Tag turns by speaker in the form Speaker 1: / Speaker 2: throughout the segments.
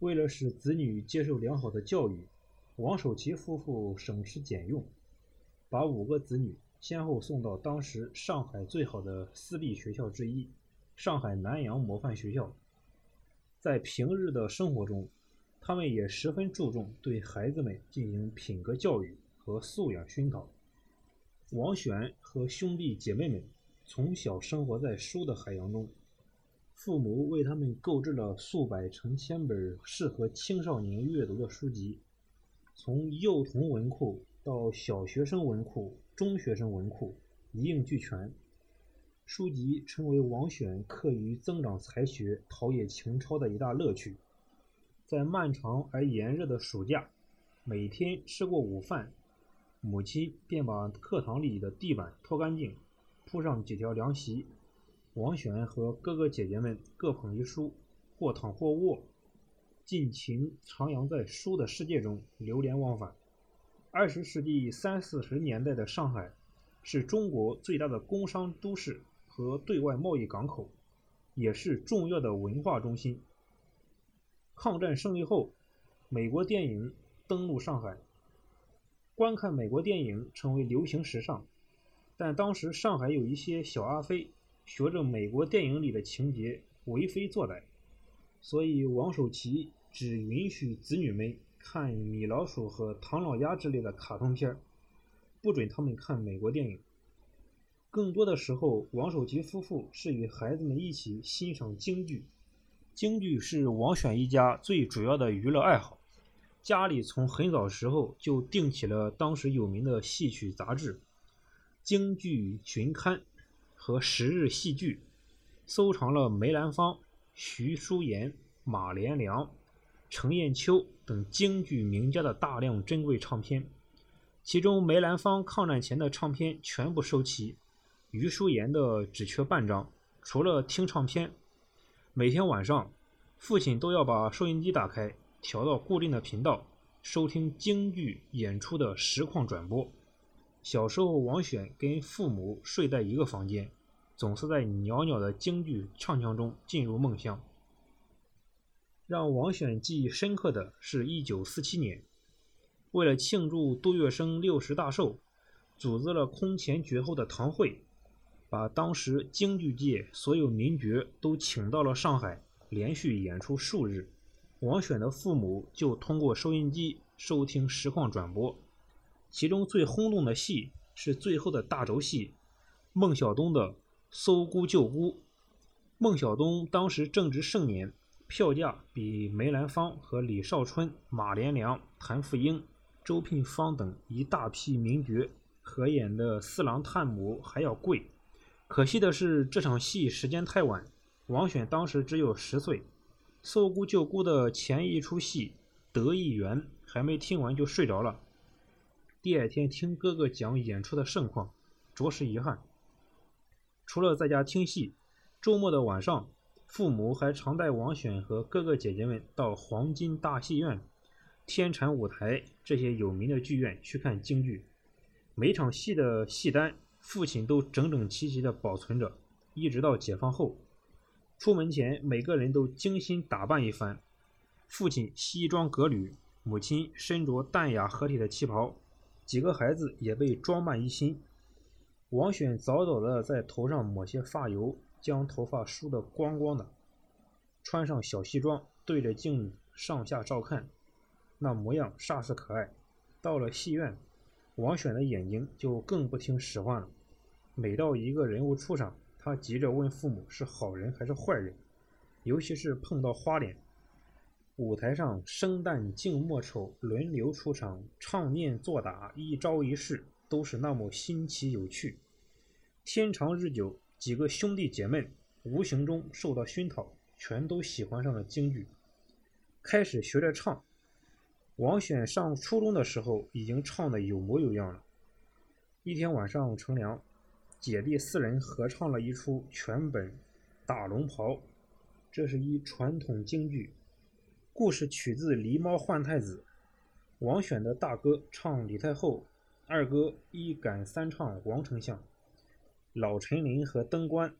Speaker 1: 为了使子女接受良好的教育，王守其夫妇省吃俭用，把五个子女先后送到当时上海最好的私立学校之一——上海南洋模范学校。在平日的生活中，他们也十分注重对孩子们进行品格教育和素养熏陶。王选和兄弟姐妹们从小生活在书的海洋中，父母为他们购置了数百成千本适合青少年阅读的书籍，从幼童文库到小学生文库、中学生文库，一应俱全。书籍成为王选课余增长才学、陶冶情操的一大乐趣。在漫长而炎热的暑假，每天吃过午饭，母亲便把课堂里的地板拖干净，铺上几条凉席。王璇和哥哥姐姐们各捧一书，或躺或卧，尽情徜徉在书的世界中，流连忘返。二十世纪三四十年代的上海，是中国最大的工商都市。和对外贸易港口，也是重要的文化中心。抗战胜利后，美国电影登陆上海，观看美国电影成为流行时尚。但当时上海有一些小阿飞，学着美国电影里的情节为非作歹，所以王守其只允许子女们看米老鼠和唐老鸭之类的卡通片不准他们看美国电影。更多的时候，王守吉夫妇是与孩子们一起欣赏京剧。京剧是王选一家最主要的娱乐爱好，家里从很早时候就订起了当时有名的戏曲杂志《京剧巡刊》和《十日戏剧》，收藏了梅兰芳、徐淑妍、马连良、程砚秋等京剧名家的大量珍贵唱片，其中梅兰芳抗战前的唱片全部收齐。余淑妍的只缺半张，除了听唱片，每天晚上，父亲都要把收音机打开，调到固定的频道，收听京剧演出的实况转播。小时候，王选跟父母睡在一个房间，总是在袅袅的京剧唱腔中进入梦乡。让王选记忆深刻的是一九四七年，为了庆祝杜月笙六十大寿，组织了空前绝后的堂会。把当时京剧界所有名角都请到了上海，连续演出数日。王选的父母就通过收音机收听实况转播。其中最轰动的戏是最后的大轴戏，孟小冬的《搜孤救孤》。孟小冬当时正值盛年，票价比梅兰芳和李少春、马连良、谭富英、周聘芳等一大批名角合演的《四郎探母》还要贵。可惜的是，这场戏时间太晚，王选当时只有十岁。搜孤救孤的前一出戏《得意园》还没听完就睡着了。第二天听哥哥讲演出的盛况，着实遗憾。除了在家听戏，周末的晚上，父母还常带王选和哥哥姐姐们到黄金大戏院、天蟾舞台这些有名的剧院去看京剧。每场戏的戏单。父亲都整整齐齐地保存着，一直到解放后，出门前每个人都精心打扮一番。父亲西装革履，母亲身着淡雅合体的旗袍，几个孩子也被装扮一新。王选早早的在头上抹些发油，将头发梳得光光的，穿上小西装，对着镜子上下照看，那模样煞是可爱。到了戏院。王选的眼睛就更不听使唤了。每到一个人物出场，他急着问父母是好人还是坏人。尤其是碰到花脸，舞台上生旦净末丑轮流出场，唱念做打，一招一式都是那么新奇有趣。天长日久，几个兄弟姐妹无形中受到熏陶，全都喜欢上了京剧，开始学着唱。王选上初中的时候，已经唱得有模有样了。一天晚上乘凉，姐弟四人合唱了一出全本《打龙袍》，这是一传统京剧，故事取自《狸猫换太子》。王选的大哥唱李太后，二哥一赶三唱王丞相，老陈琳和登官，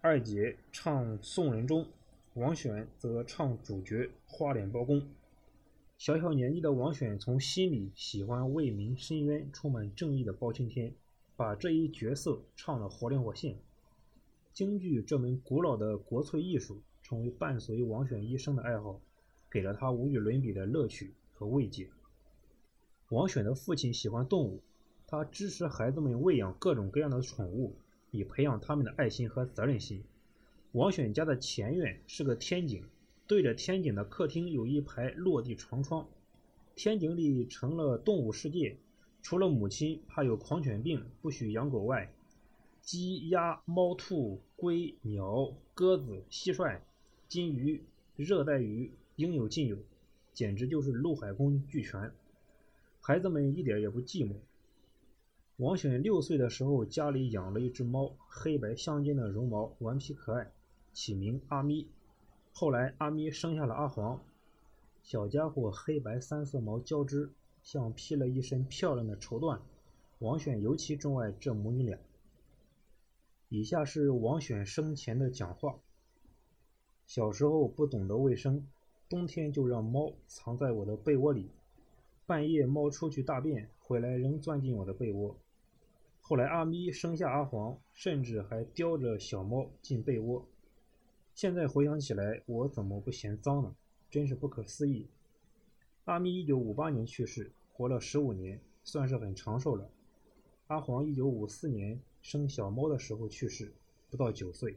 Speaker 1: 二姐唱宋仁宗，王选则唱主角，花脸包公。小小年纪的王选从心里喜欢为民伸冤、充满正义的包青天，把这一角色唱得活灵活现。京剧这门古老的国粹艺术，成为伴随王选一生的爱好，给了他无与伦比的乐趣和慰藉。王选的父亲喜欢动物，他支持孩子们喂养各种各样的宠物，以培养他们的爱心和责任心。王选家的前院是个天井。对着天井的客厅有一排落地床窗，天井里成了动物世界。除了母亲怕有狂犬病不许养狗外，鸡、鸭、猫、兔、龟、鸟、鸽子、蟋蟀、金鱼、热带鱼应有尽有，简直就是陆海空俱全。孩子们一点也不寂寞。王选六岁的时候，家里养了一只猫，黑白相间的绒毛，顽皮可爱，起名阿咪。后来，阿咪生下了阿黄，小家伙黑白三色毛交织，像披了一身漂亮的绸缎。王选尤其钟爱这母女俩。以下是王选生前的讲话：小时候不懂得卫生，冬天就让猫藏在我的被窝里，半夜猫出去大便回来仍钻进我的被窝。后来阿咪生下阿黄，甚至还叼着小猫进被窝。现在回想起来，我怎么不嫌脏呢？真是不可思议。阿咪一九五八年去世，活了十五年，算是很长寿了。阿黄一九五四年生小猫的时候去世，不到九岁。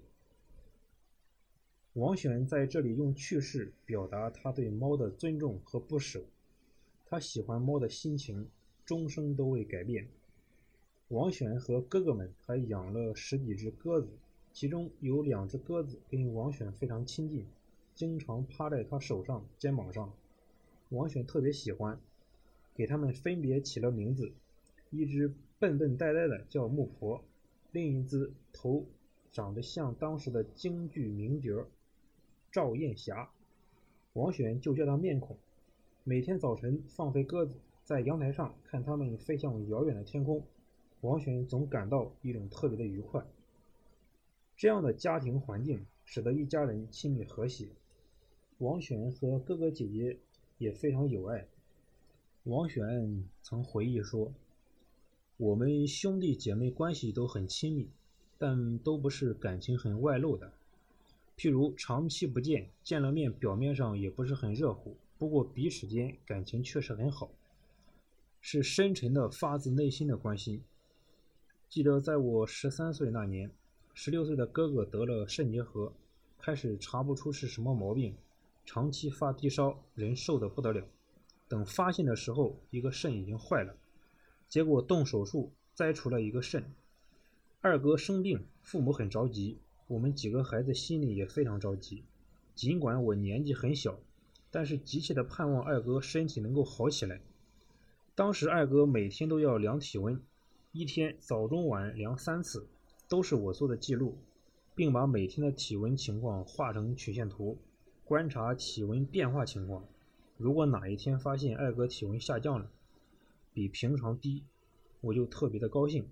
Speaker 1: 王选在这里用去世表达他对猫的尊重和不舍，他喜欢猫的心情终生都未改变。王选和哥哥们还养了十几只鸽子。其中有两只鸽子跟王选非常亲近，经常趴在他手上、肩膀上。王选特别喜欢，给他们分别起了名字：一只笨笨呆呆的叫木婆，另一只头长得像当时的京剧名角赵艳霞，王选就叫他面孔。每天早晨放飞鸽子，在阳台上看它们飞向遥远的天空，王选总感到一种特别的愉快。这样的家庭环境使得一家人亲密和谐。王选和哥哥姐姐也非常有爱。王选曾回忆说：“我们兄弟姐妹关系都很亲密，但都不是感情很外露的。譬如长期不见，见了面表面上也不是很热乎，不过彼此间感情确实很好，是深沉的、发自内心的关心。记得在我十三岁那年。”十六岁的哥哥得了肾结核，开始查不出是什么毛病，长期发低烧，人瘦得不得了。等发现的时候，一个肾已经坏了，结果动手术摘除了一个肾。二哥生病，父母很着急，我们几个孩子心里也非常着急。尽管我年纪很小，但是急切的盼望二哥身体能够好起来。当时二哥每天都要量体温，一天早中晚量三次。都是我做的记录，并把每天的体温情况画成曲线图，观察体温变化情况。如果哪一天发现二哥体温下降了，比平常低，我就特别的高兴。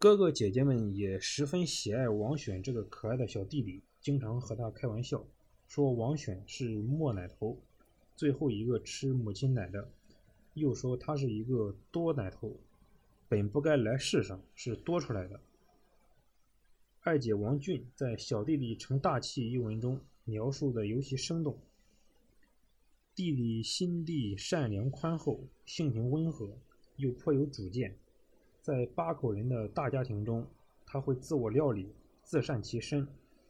Speaker 1: 哥哥姐姐们也十分喜爱王选这个可爱的小弟弟，经常和他开玩笑，说王选是莫奶头，最后一个吃母亲奶的，又说他是一个多奶头。本不该来世上，是多出来的。二姐王俊在《小弟弟成大器》一文中描述的尤其生动。弟弟心地善良宽厚，性情温和，又颇有主见。在八口人的大家庭中，他会自我料理，自善其身。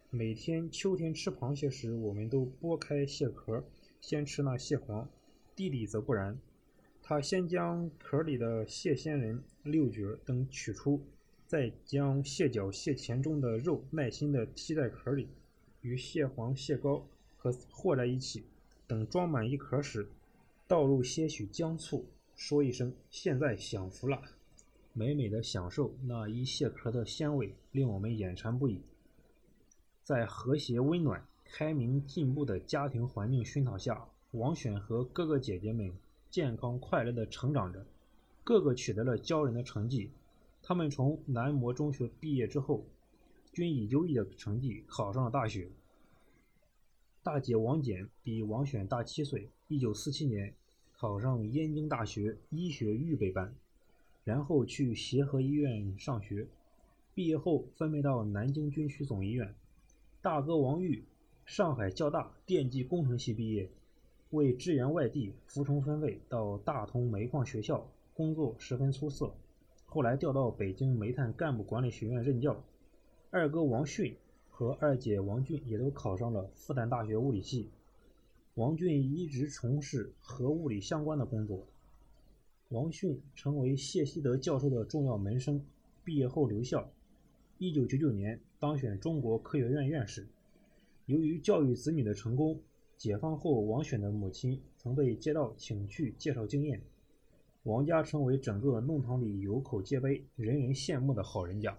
Speaker 1: 每天秋天吃螃蟹时，我们都剥开蟹壳，先吃那蟹黄。弟弟则不然。他先将壳里的蟹仙人、六角等取出，再将蟹脚、蟹钳中的肉耐心地剔在壳里，与蟹黄、蟹膏和和在一起。等装满一壳时，倒入些许姜醋，说一声“现在享福了”，美美的享受那一蟹壳的鲜味，令我们眼馋不已。在和谐、温暖、开明、进步的家庭环境熏陶下，王选和哥哥姐姐们。健康快乐地成长着，个个取得了骄人的成绩。他们从南模中学毕业之后，均以优异的成绩考上了大学。大姐王简比王选大七岁，一九四七年考上燕京大学医学预备班，然后去协和医院上学。毕业后分配到南京军区总医院。大哥王玉，上海交大电机工程系毕业，为支援外地，服从分配到大同煤矿学校工作，十分出色。后来调到北京煤炭干部管理学院任教。二哥王迅。和二姐王俊也都考上了复旦大学物理系。王俊一直从事核物理相关的工作。王迅成为谢希德教授的重要门生，毕业后留校。一九九九年当选中国科学院院士。由于教育子女的成功，解放后王选的母亲曾被街道请去介绍经验，王家成为整个弄堂里有口皆碑、人人羡慕的好人家。